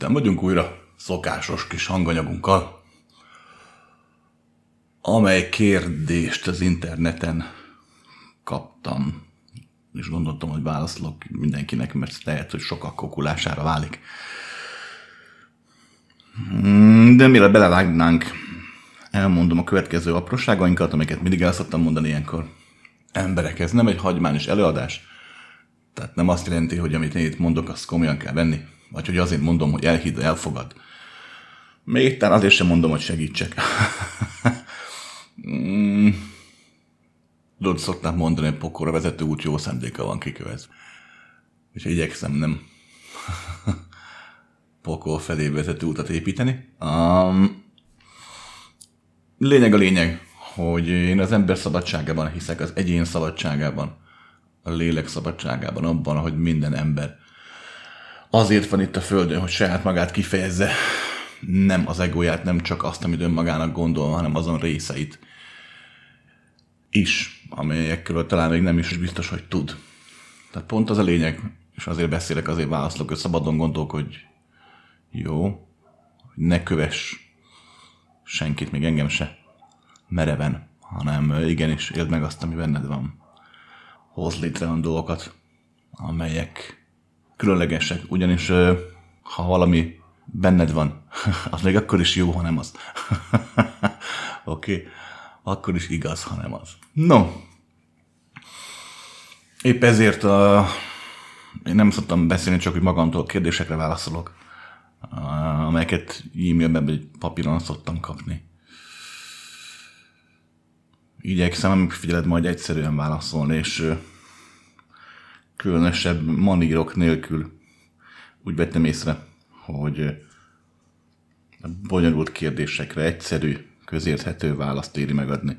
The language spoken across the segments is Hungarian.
Itten vagyunk újra, szokásos kis hanganyagunkkal, amely kérdést az interneten kaptam, és gondoltam, hogy válaszolok mindenkinek, mert lehet, hogy sokak kokulására válik. De mire belevágnánk, elmondom a következő apróságainkat, amiket mindig el szoktam mondani ilyenkor. Emberek, ez nem egy hagymányos előadás. Tehát nem azt jelenti, hogy amit én itt mondok, azt komolyan kell venni. Vagy hogy azért mondom, hogy elhidd, elfogad. Még talán azért sem mondom, hogy segítsek. mm. Tudod, szoktam mondani, hogy pokorra vezető út jó szándéka van kikövetve. És igyekszem nem pokol felé vezető utat építeni. Um, lényeg a lényeg, hogy én az ember szabadságában hiszek, az egyén szabadságában, a lélek szabadságában, abban, hogy minden ember azért van itt a Földön, hogy saját magát kifejezze, nem az egóját, nem csak azt, amit önmagának gondol, hanem azon részeit is, amelyekről talán még nem is biztos, hogy tud. Tehát pont az a lényeg, és azért beszélek, azért válaszolok, hogy szabadon gondolkodj, jó, hogy ne kövess senkit, még engem se mereven, hanem igenis éld meg azt, ami benned van. Hoz létre olyan dolgokat, amelyek különlegesek, ugyanis ha valami benned van, az még akkor is jó, ha nem az. Oké? okay? Akkor is igaz, ha nem az. No. Épp ezért a, én nem szoktam beszélni, csak hogy magamtól kérdésekre válaszolok, amelyeket e-mailben vagy papíron szoktam kapni. Igyekszem, amikor figyeled, majd egyszerűen válaszolni, és különösebb manírok nélkül úgy vettem észre, hogy a bonyolult kérdésekre egyszerű, közérthető választ éri megadni.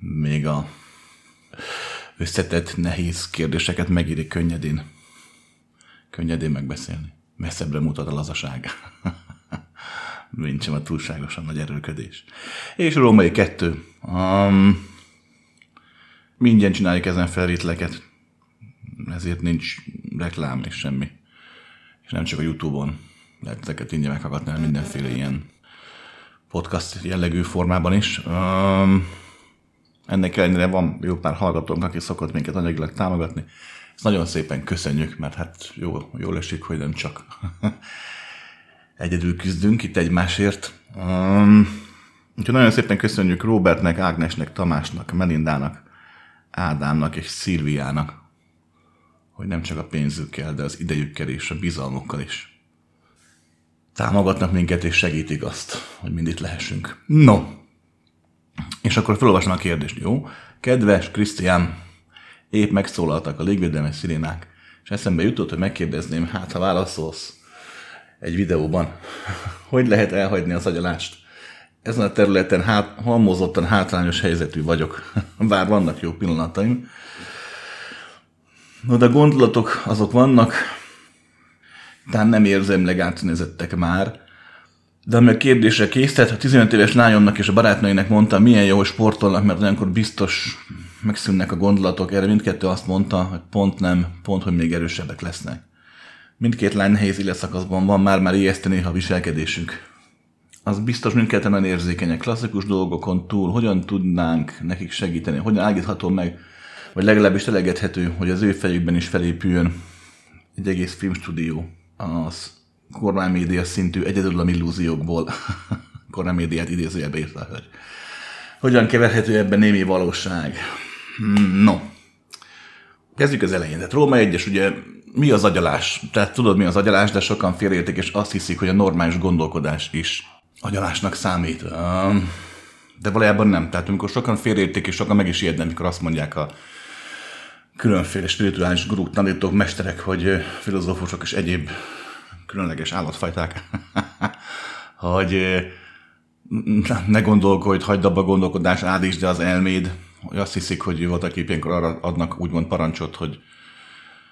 Még a összetett, nehéz kérdéseket megéri könnyedén, könnyedén megbeszélni. Messzebbre mutat a lazaság. Nincs sem a túlságosan nagy erőködés. És római kettő. Um, mindjárt csináljuk ezen felvételeket, ezért nincs reklám és semmi. És nem csak a Youtube-on lehet ezeket ingyen meghallgatni, hanem mindenféle ilyen podcast jellegű formában is. Um, ennek ellenére van jó pár hallgatónk, aki szokott minket anyagilag támogatni. Ezt nagyon szépen köszönjük, mert hát jó, jól esik, hogy nem csak egyedül küzdünk itt egymásért. Um, úgyhogy nagyon szépen köszönjük Robertnek, Ágnesnek, Tamásnak, Melindának, Ádámnak és Szilviának, hogy nem csak a pénzükkel, de az idejükkel és a bizalmukkal is támogatnak minket és segítik azt, hogy mind itt lehessünk. No, és akkor felolvasom a kérdést, jó? Kedves Krisztián, épp megszólaltak a légvédelmi szirénák, és eszembe jutott, hogy megkérdezném, hát ha válaszolsz egy videóban, hogy lehet elhagyni az agyalást? Ezen a területen hát, halmozottan hátrányos helyzetű vagyok, bár vannak jó pillanataim, No, de gondolatok azok vannak, talán nem érzemleg átnézettek már, de ami a kérdésre készített, a 15 éves lányomnak és a barátnőinek mondta, milyen jó, hogy sportolnak, mert olyankor biztos megszűnnek a gondolatok. Erre mindkettő azt mondta, hogy pont nem, pont, hogy még erősebbek lesznek. Mindkét lány nehéz életszakaszban van, már-már ijesztő néha a viselkedésünk. Az biztos mindketten nagyon érzékenyek. Klasszikus dolgokon túl hogyan tudnánk nekik segíteni, hogyan állítható meg vagy legalábbis elegedhető, hogy az ő fejükben is felépüljön egy egész filmstúdió az kormánymédia szintű egyedül illúziókból kormánymédiát idézőjelbe írta, hogy hogyan keverhető ebben némi valóság. No. Kezdjük az elején. Tehát Róma 1 ugye mi az agyalás? Tehát tudod, mi az agyalás, de sokan félérték, és azt hiszik, hogy a normális gondolkodás is agyalásnak számít. De valójában nem. Tehát amikor sokan félérték, és sokan meg is ijednek, amikor azt mondják a különféle spirituális guruk, tanítók, mesterek, hogy filozófusok és egyéb különleges állatfajták, hogy ne gondolkodj, hagyd abba a gondolkodás, de az elméd, hogy azt hiszik, hogy voltak épp ilyenkor arra adnak úgymond parancsot, hogy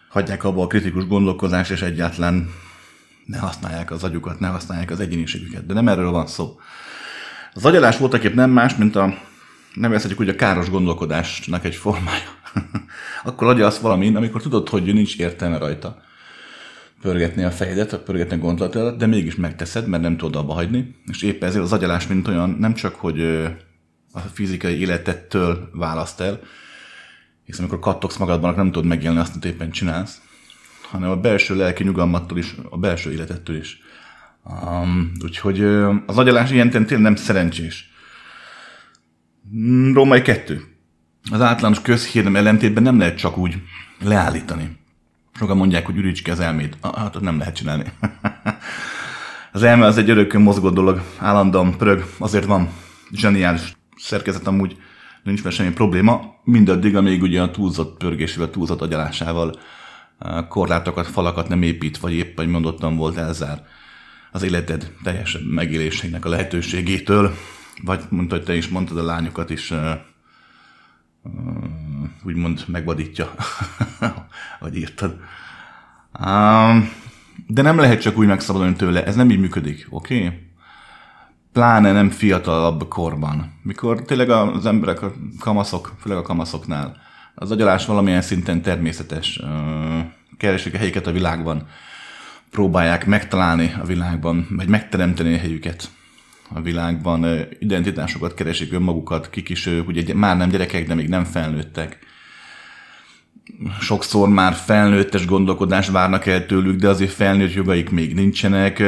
hagyják abba a kritikus gondolkodást, és egyáltalán ne használják az agyukat, ne használják az egyéniségüket. De nem erről van szó. Az agyalás voltak épp nem más, mint a nevezhetjük úgy a káros gondolkodásnak egy formája. Akkor adja azt valamin, amikor tudod, hogy nincs értelme rajta. pörgetni a fejedet, pörgetni a gondolatodat, de mégis megteszed, mert nem tudod abba hagyni. És éppen ezért az agyalás, mint olyan, nem csak, hogy a fizikai életettől választ el, hiszen amikor kattogsz magadban, nem tudod megélni azt, amit éppen csinálsz, hanem a belső lelki nyugalmattól is, a belső életettől is. Um, úgyhogy az agyalás ilyen tényleg nem szerencsés. Mm, Római kettő. Az általános közhírnem ellentétben nem lehet csak úgy leállítani. Sokan mondják, hogy üríts ki az elmét. Ah, hát nem lehet csinálni. az elme az egy örökön mozgó dolog, állandóan pörög, azért van zseniális szerkezet amúgy, nincs vele semmi probléma, mindaddig, amíg ugye a túlzott pörgésével, túlzott agyalásával korlátokat, falakat nem épít, vagy épp, hogy mondottam volt, elzár az életed teljes megélésének a lehetőségétől, vagy mondta, hogy te is mondtad, a lányokat is úgymond megvadítja, vagy írtad. De nem lehet csak úgy megszabadulni tőle, ez nem így működik, oké? Okay? Pláne nem fiatalabb korban, mikor tényleg az emberek, a kamaszok, főleg a kamaszoknál, az agyalás valamilyen szinten természetes, keresik a helyüket a világban, próbálják megtalálni a világban, vagy megteremteni a helyüket a világban, identitásokat keresik önmagukat, kik is ugye már nem gyerekek, de még nem felnőttek. Sokszor már felnőttes gondolkodás várnak el tőlük, de azért felnőtt jogaik még nincsenek.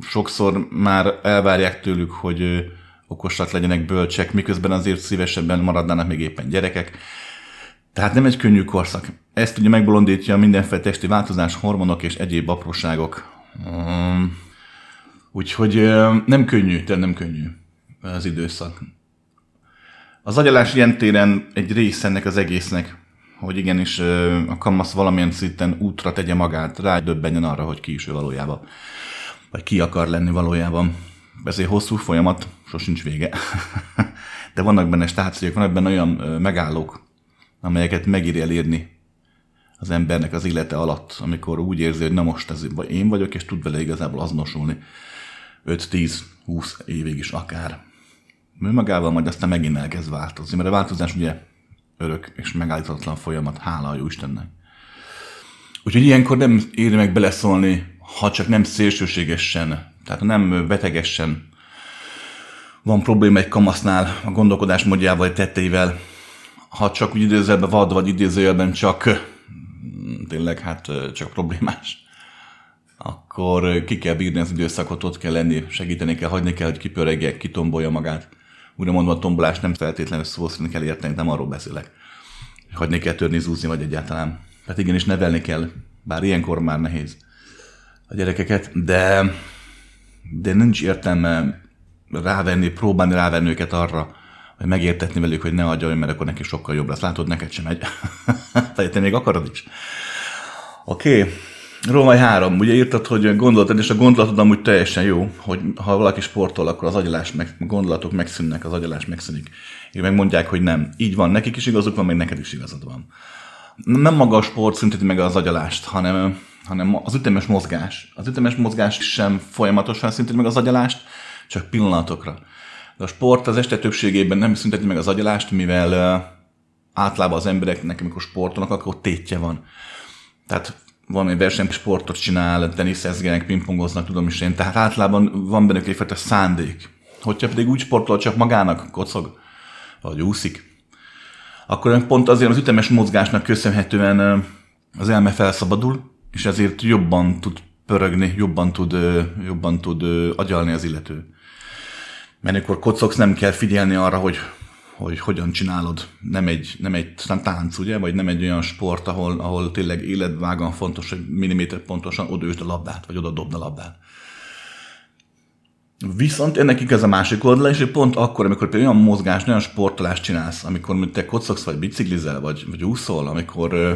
Sokszor már elvárják tőlük, hogy okosak legyenek, bölcsek, miközben azért szívesebben maradnának még éppen gyerekek. Tehát nem egy könnyű korszak. Ezt ugye megbolondítja mindenféle testi változás, hormonok és egyéb apróságok. Um, úgyhogy nem könnyű, de nem könnyű az időszak. Az agyalás ilyen téren egy része ennek az egésznek, hogy igenis a kamasz valamilyen szinten útra tegye magát, rádöbbenjen arra, hogy ki is ő valójában. Vagy ki akar lenni valójában. Ez egy hosszú folyamat, sosincs vége. De vannak benne stációk, vannak benne olyan megállók, amelyeket megír elérni az embernek az élete alatt, amikor úgy érzi, hogy na most ez én vagyok, és tud vele igazából azonosulni 5-10-20 évig is akár. Ő magával majd aztán megint elkezd változni, mert a változás ugye örök és megállíthatatlan folyamat, hála a jó Istennek. Úgyhogy ilyenkor nem éri meg beleszólni, ha csak nem szélsőségesen, tehát nem betegesen van probléma egy kamasznál a gondolkodás módjával, vagy tetteivel, ha csak úgy idézőjelben vad, vagy idézőjelben csak tényleg hát csak problémás, akkor ki kell bírni az időszakot, ott kell lenni, segíteni kell, hagyni kell, hogy kipöregje, kitombolja magát. Újra mondva, a tombolás nem feltétlenül szó szerint kell érteni, nem arról beszélek. Hagyni kell törni, zúzni, vagy egyáltalán. Hát igenis nevelni kell, bár ilyenkor már nehéz a gyerekeket, de, de nincs értelme rávenni, próbálni rávenni őket arra, hogy megértetni velük, hogy ne adja, mert akkor neki sokkal jobb lesz. Látod, neked sem megy. Vagy te még akarod is. Oké. Okay. Római 3. Ugye írtad, hogy gondolatod, és a gondolatod amúgy teljesen jó, hogy ha valaki sportol, akkor az agyalás meg, gondolatok megszűnnek, az agyalás megszűnik. És megmondják, hogy nem. Így van, nekik is igazuk van, meg neked is igazad van. Nem maga a sport szünteti meg az agyalást, hanem, hanem az ütemes mozgás. Az ütemes mozgás sem folyamatosan szünteti meg az agyalást, csak pillanatokra. De a sport az este többségében nem szünteti meg az agyalást, mivel általában az embereknek, amikor sportolnak, akkor tétje van. Tehát valami versenysportot csinál, teniszezgenek, pingpongoznak, tudom is én. Tehát általában van bennük egyfajta szándék. Hogyha pedig úgy sportol, csak magának kocog, vagy úszik, akkor pont azért az ütemes mozgásnak köszönhetően az elme felszabadul, és ezért jobban tud pörögni, jobban tud, jobban tud agyalni az illető. Mert amikor kocogsz, nem kell figyelni arra, hogy, hogy hogyan csinálod. Nem egy, nem egy tánc, ugye? Vagy nem egy olyan sport, ahol, ahol tényleg életvágan fontos, hogy milliméter pontosan oda a labdát, vagy oda dobna a labdát. Viszont ennek igaz a másik oldala, és pont akkor, amikor például olyan mozgás, olyan sportolást csinálsz, amikor te kocogsz, vagy biciklizel, vagy, vagy úszol, amikor ö,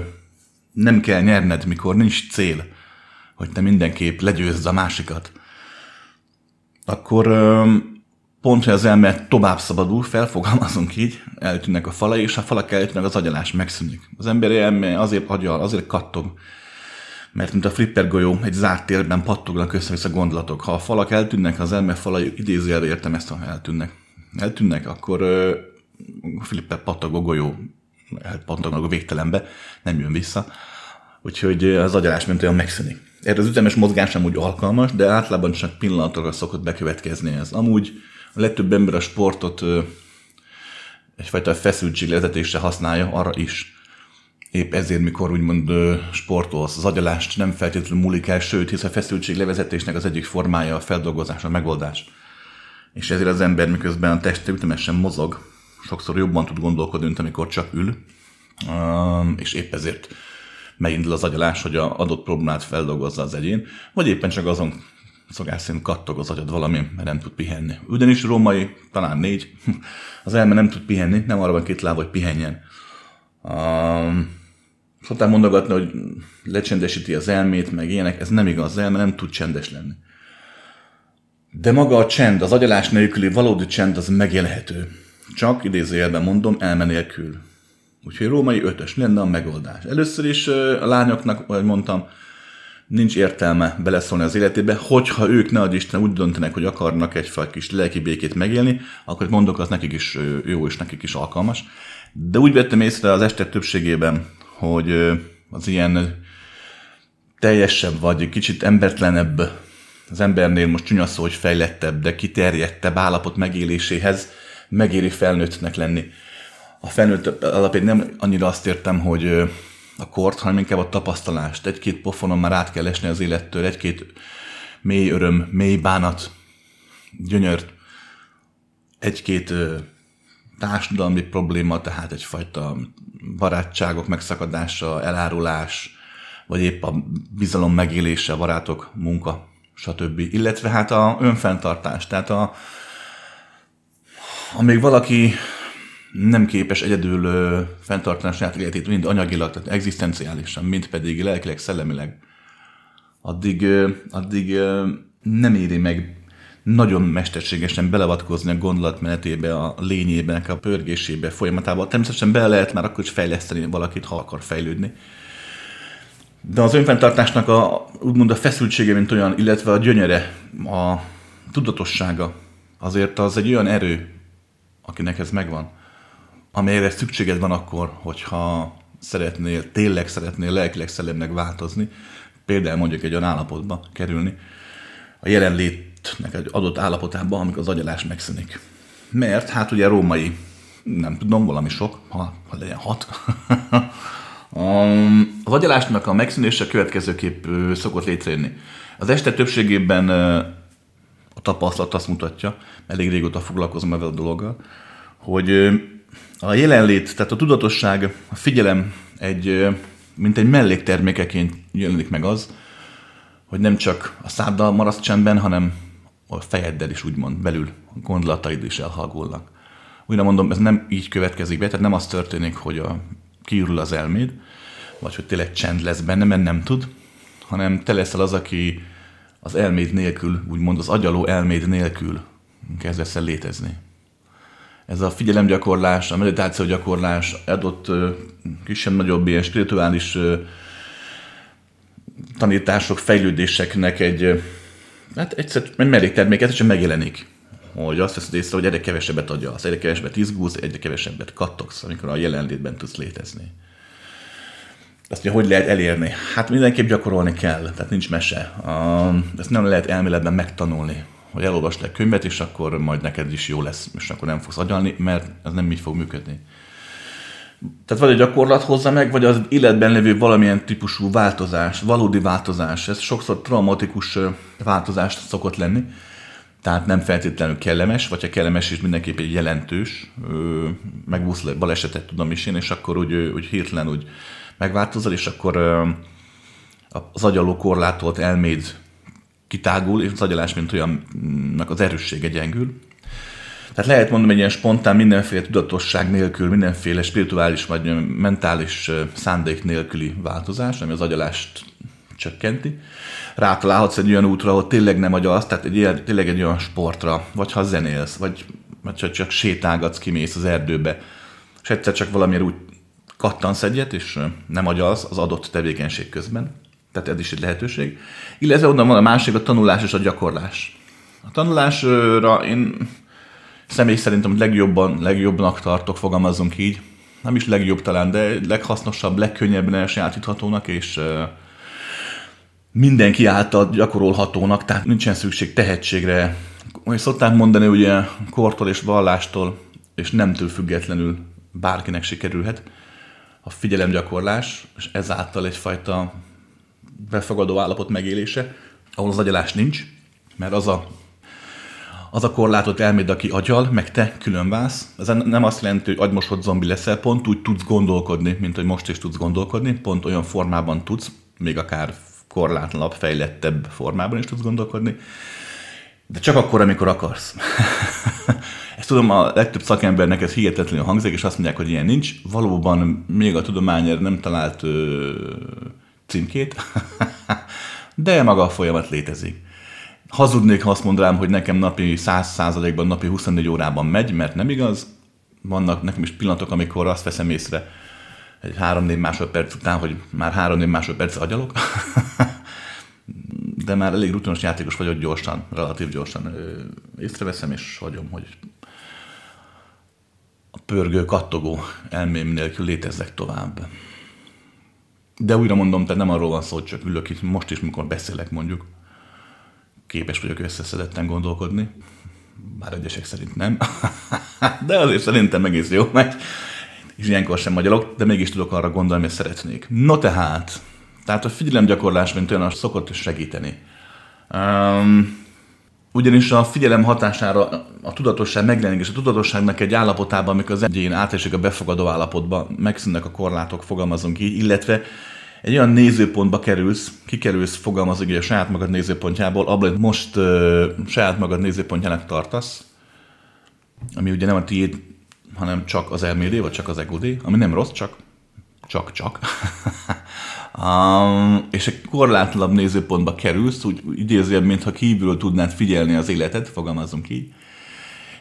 nem kell nyerned, mikor nincs cél, hogy te mindenképp legyőzd a másikat, akkor ö, pont, hogy az elme tovább szabadul, felfogalmazunk így, eltűnnek a falai, és a falak eltűnnek, az agyalás megszűnik. Az ember elme azért agyal, azért kattog, mert mint a flipper golyó, egy zárt térben pattognak össze-vissza gondolatok. Ha a falak eltűnnek, az elme falai idézőjelre értem ezt, ha eltűnnek. Eltűnnek, akkor a flipper pattogó golyó pattognak a végtelenbe, nem jön vissza. úgyhogy az agyalás mint olyan megszűnik. Erre az ütemes mozgás sem úgy alkalmas, de általában csak pillanatokra szokott bekövetkezni ez. Amúgy a legtöbb ember a sportot egyfajta feszültséglezetésre használja, arra is. Épp ezért, mikor úgymond sportolsz, az agyalást nem feltétlenül múlik el, sőt, hisz a feszültséglevezetésnek az egyik formája a feldolgozás, a megoldás. És ezért az ember miközben a teste ütemesen mozog, sokszor jobban tud gondolkodni, mint amikor csak ül, és épp ezért megindul az agyalás, hogy a adott problémát feldolgozza az egyén, vagy éppen csak azon szokás kattog az agyad valami, mert nem tud pihenni. Ugyanis római, talán négy, az elme nem tud pihenni, nem arra van két láb, hogy pihenjen. Um, szokták mondogatni, hogy lecsendesíti az elmét, meg ilyenek, ez nem igaz, az elme nem tud csendes lenni. De maga a csend, az agyalás nélküli valódi csend az megélhető. Csak idézőjelben mondom, elme nélkül. Úgyhogy római ötös lenne a megoldás. Először is a lányoknak, ahogy mondtam, nincs értelme beleszólni az életébe, hogyha ők ne Isten úgy döntenek, hogy akarnak egyfajta kis lelki békét megélni, akkor mondok, az nekik is jó és nekik is alkalmas. De úgy vettem észre az este többségében, hogy az ilyen teljesebb vagy kicsit embertlenebb, az embernél most csúnya szó, hogy fejlettebb, de kiterjedtebb állapot megéléséhez megéri felnőttnek lenni. A felnőtt alapján nem annyira azt értem, hogy a kort, hanem inkább a tapasztalást. Egy-két pofonon már át kell esni az élettől, egy-két mély öröm, mély bánat, gyönyört, egy-két társadalmi probléma, tehát egyfajta barátságok megszakadása, elárulás, vagy épp a bizalom megélése, barátok, munka, stb. Illetve hát a önfenntartás. Tehát a, amíg valaki nem képes egyedül ö, fenntartani a saját életét, mind anyagilag, tehát egzisztenciálisan, mind pedig lelkileg, szellemileg, addig, ö, addig ö, nem éri meg nagyon mesterségesen belevatkozni a gondolatmenetébe, a lényébe, a pörgésébe, folyamatába. Természetesen bele lehet már akkor is fejleszteni valakit, ha akar fejlődni. De az önfenntartásnak a, úgymond a feszültsége, mint olyan, illetve a gyönyere, a tudatossága, azért az egy olyan erő, akinek ez megvan, amelyre szükséged van akkor, hogyha szeretnél, tényleg szeretnél lelkileg szellemnek változni, például mondjuk egy olyan állapotba kerülni, a jelenlétnek egy adott állapotában, amikor az agyalás megszűnik. Mert hát ugye római, nem tudom, valami sok, ha, ha legyen hat. az agyalásnak a megszűnése következőképp szokott létrejönni. Az este többségében a tapasztalat azt mutatja, elég régóta foglalkozom ezzel a dologgal, hogy a jelenlét, tehát a tudatosság, a figyelem egy, mint egy melléktermékeként jelenik meg az, hogy nem csak a száddal maradsz csendben, hanem a fejeddel is úgymond belül a gondolataid is elhagulnak. Újra mondom, ez nem így következik be, tehát nem az történik, hogy a, kiürül az elméd, vagy hogy tényleg csend lesz benne, mert nem tud, hanem te leszel az, aki az elméd nélkül, úgymond az agyaló elméd nélkül kezdesz el létezni ez a figyelemgyakorlás, a meditáció gyakorlás adott kisebb-nagyobb ilyen spirituális tanítások, fejlődéseknek egy, hát egyszer egy mellékterméket, és megjelenik. Hogy azt veszed észre, hogy egyre kevesebbet adja az, egyre kevesebbet izgulsz, egyre kevesebbet kattogsz, amikor a jelenlétben tudsz létezni. Azt mondja, hogy lehet elérni? Hát mindenképp gyakorolni kell, tehát nincs mese. Ezt nem lehet elméletben megtanulni hogy elolvasd egy könyvet, és akkor majd neked is jó lesz, és akkor nem fogsz agyalni, mert ez nem így fog működni. Tehát vagy a gyakorlat hozza meg, vagy az életben lévő valamilyen típusú változás, valódi változás. Ez sokszor traumatikus változást szokott lenni, tehát nem feltétlenül kellemes, vagy ha kellemes is mindenképp egy jelentős, megbusz balesetet tudom is én, és akkor úgy, úgy hirtelen úgy megváltozol, és akkor az agyaló korlátolt elméd kitágul, és az agyalás, mint olyannak az erőssége gyengül. Tehát lehet mondani, egy ilyen spontán, mindenféle tudatosság nélkül, mindenféle spirituális vagy mentális szándék nélküli változás, ami az agyalást csökkenti. Rátalálhatsz egy olyan útra, ahol tényleg nem agyalsz, tehát egy ilyen, tényleg egy olyan sportra, vagy ha zenélsz, vagy, vagy csak, csak sétálgatsz, kimész az erdőbe, és egyszer csak valamiért úgy kattansz egyet, és nem agyalsz az adott tevékenység közben tehát ez is egy lehetőség. Illetve onnan van a másik, a tanulás és a gyakorlás. A tanulásra én személy szerintem legjobban, legjobbnak tartok, fogalmazunk így, nem is legjobb talán, de leghasznosabb, legkönnyebben elsajátíthatónak, és mindenki által gyakorolhatónak, tehát nincsen szükség tehetségre. Hogy szokták mondani, ugye kortól és vallástól, és nemtől függetlenül bárkinek sikerülhet a figyelemgyakorlás, és ezáltal egyfajta befogadó állapot megélése, ahol az agyalás nincs, mert az a, az a korlátot elméd, aki agyal, meg te külön válsz. Ez nem azt jelenti, hogy agymosott zombi leszel, pont úgy tudsz gondolkodni, mint hogy most is tudsz gondolkodni, pont olyan formában tudsz, még akár korlátlanabb, fejlettebb formában is tudsz gondolkodni, de csak akkor, amikor akarsz. Ezt tudom, a legtöbb szakembernek ez hihetetlenül hangzik, és azt mondják, hogy ilyen nincs. Valóban még a tudomány nem talált ö, címkét, de maga a folyamat létezik. Hazudnék, ha azt mondanám, hogy nekem napi 100%-ban, napi 24 órában megy, mert nem igaz. Vannak nekem is pillanatok, amikor azt veszem észre, egy 3-4 másodperc után, hogy már 3-4 másodperc agyalok. de már elég rutinos játékos vagyok gyorsan, relatív gyorsan észreveszem, és hagyom, hogy a pörgő, kattogó elmém nélkül létezzek tovább. De újra mondom, tehát nem arról van szó, hogy csak ülök itt, most is, mikor beszélek mondjuk, képes vagyok összeszedetten gondolkodni, bár egyesek szerint nem, de azért szerintem egész jó megy, és ilyenkor sem magyalok, de mégis tudok arra gondolni, hogy szeretnék. No tehát, tehát a figyelemgyakorlás, mint olyan, szokott segíteni. Um, ugyanis a figyelem hatására a tudatosság megjelenik, a tudatosságnak egy állapotában, amikor az egyén átesik a befogadó állapotba, megszűnnek a korlátok, fogalmazunk így, illetve egy olyan nézőpontba kerülsz, kikerülsz, fogalmazunk így a saját magad nézőpontjából, abban, hogy most uh, saját magad nézőpontjának tartasz, ami ugye nem a tiéd, hanem csak az elmédé, vagy csak az egódé, ami nem rossz, csak csak-csak. um, és egy korlátlanabb nézőpontba kerülsz, úgy idézően, mintha kívülről tudnád figyelni az életet, fogalmazunk így.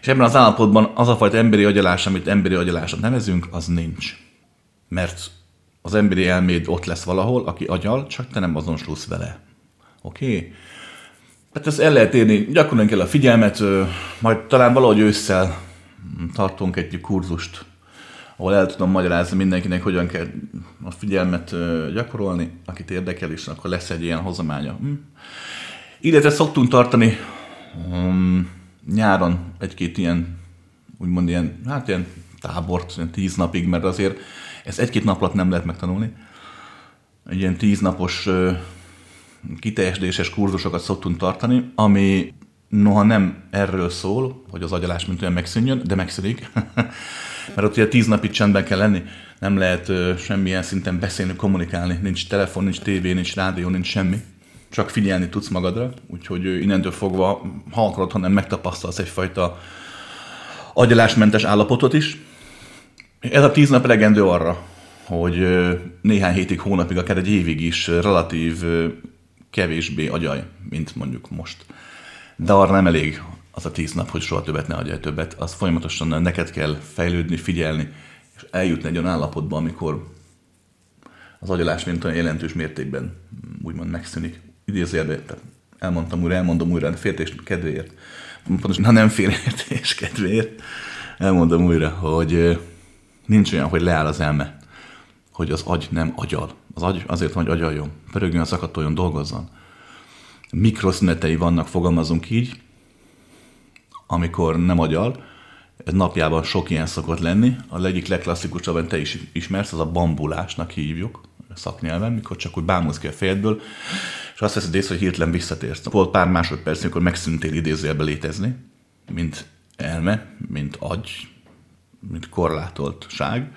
És ebben az állapotban az a fajta emberi agyalás, amit emberi agyalásnak nevezünk, az nincs. Mert az emberi elméd ott lesz valahol, aki agyal, csak te nem azonosulsz vele. Oké? Okay? Hát ezt el lehet érni, gyakorlatilag kell a figyelmet, majd talán valahogy ősszel tartunk egy kurzust ahol el tudom magyarázni mindenkinek, hogyan kell a figyelmet gyakorolni, akit érdekel, és akkor lesz egy ilyen hozománya. Hm. Illetve szoktunk tartani um, nyáron egy-két ilyen, úgymond ilyen, hát ilyen tábort, ilyen tíz napig, mert azért ez egy-két nap alatt nem lehet megtanulni. Egy ilyen tíznapos uh, kurzusokat szoktunk tartani, ami noha nem erről szól, hogy az agyalás mint olyan megszűnjön, de megszűnik. Mert ott ugye tíz napig csendben kell lenni, nem lehet ö, semmilyen szinten beszélni, kommunikálni, nincs telefon, nincs tévé, nincs rádió, nincs semmi. Csak figyelni tudsz magadra, úgyhogy ö, innentől fogva, ha akarod, hanem megtapasztalsz egyfajta agyalásmentes állapotot is. Ez a tíz nap elegendő arra, hogy néhány hétig, hónapig, akár egy évig is relatív kevésbé agyaj, mint mondjuk most. De arra nem elég az a tíz nap, hogy soha többet ne adjál többet, az folyamatosan neked kell fejlődni, figyelni, és eljutni egy olyan állapotba, amikor az agyalás mint olyan jelentős mértékben úgymond megszűnik. Idézőjelben, tehát elmondtam újra, elmondom újra, féltés kedvéért. Pontosan, ha nem félértés kedvéért, elmondom újra, hogy nincs olyan, hogy leáll az elme, hogy az agy nem agyal. Az agy azért van, hogy agyaljon, pörögjön, szakadoljon, dolgozzon. Mikroszünetei vannak, fogalmazunk így, amikor nem agyal, ez napjában sok ilyen szokott lenni. A egyik legklasszikusabb, amit te is ismersz, az a bambulásnak hívjuk szaknyelven, mikor csak úgy bámulsz ki a fejedből, és azt veszed észre, hogy hirtelen visszatérsz. Volt pár másodperc, amikor megszűntél idézőjelbe létezni, mint elme, mint agy, mint korlátoltság,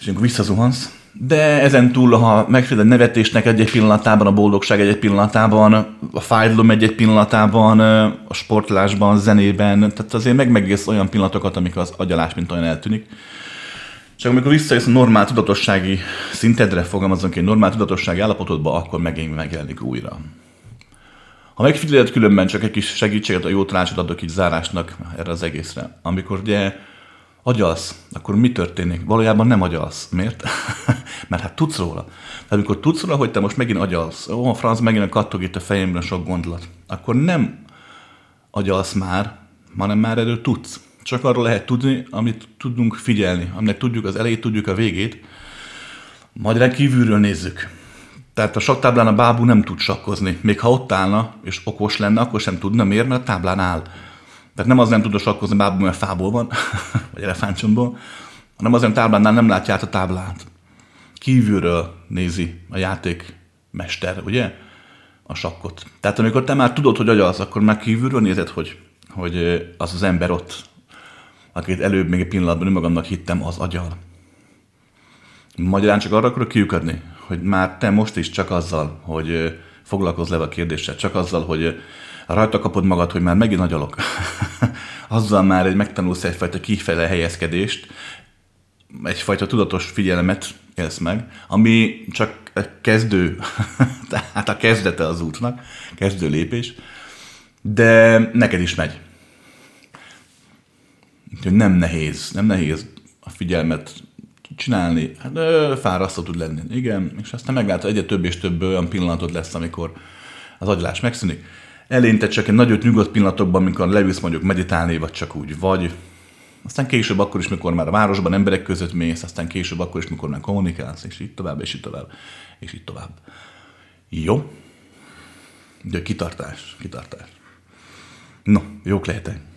és amikor visszazuhansz, de ezen túl, ha megfél a nevetésnek egy-egy pillanatában, a boldogság egy-egy pillanatában, a fájdalom egy-egy pillanatában, a sportlásban, a zenében, tehát azért meg megész olyan pillanatokat, amik az agyalás mint olyan eltűnik. Csak amikor visszajössz a normál tudatossági szintedre, fogalmazunk egy normál tudatossági állapotodba, akkor megint megjelenik újra. Ha megfigyeled különben, csak egy kis segítséget, a jó tanácsot adok így zárásnak erre az egészre. Amikor ugye agyalsz, akkor mi történik? Valójában nem agyalsz. Miért? Mert hát tudsz róla. Tehát amikor tudsz róla, hogy te most megint agyalsz, ó, a franc megint a kattog itt a fejemben sok gondolat, akkor nem agyalsz már, hanem már erről tudsz. Csak arról lehet tudni, amit tudunk figyelni, aminek tudjuk az elejét, tudjuk a végét, majd kívülről nézzük. Tehát a saktáblán a bábú nem tud sakkozni. Még ha ott állna, és okos lenne, akkor sem tudna, miért, mert a táblán áll. Tehát nem az nem tud sakkozni bábú, mert fából van, vagy elefántcsomból, hanem azért táblánál nem látja át a táblát. Kívülről nézi a játékmester, ugye? A sakkot. Tehát amikor te már tudod, hogy agyalsz, akkor már kívülről nézed, hogy, hogy az az ember ott, akit előbb még egy pillanatban önmagamnak hittem, az agyal. Magyarán csak arra akarok kiukadni, hogy már te most is csak azzal, hogy foglalkozz le a kérdéssel, csak azzal, hogy rajta kapod magad, hogy már megint agyalok. azzal már egy megtanulsz egyfajta kifele helyezkedést, egyfajta tudatos figyelmet élsz meg, ami csak kezdő, tehát a kezdete az útnak, kezdő lépés, de neked is megy. Úgyhogy nem nehéz, nem nehéz a figyelmet csinálni. Hát fárasztó tud lenni, igen, és aztán meglátod, egyre több és több olyan pillanatot lesz, amikor az agylás megszűnik. Elénte csak egy nagyot nyugodt pillanatokban, amikor leülsz mondjuk meditálni, vagy csak úgy vagy. Aztán később akkor is, mikor már a városban emberek között mész, aztán később akkor is, mikor már kommunikálsz, és így tovább, és így tovább, és így tovább. Jó? De kitartás, kitartás. No, jók lehetek.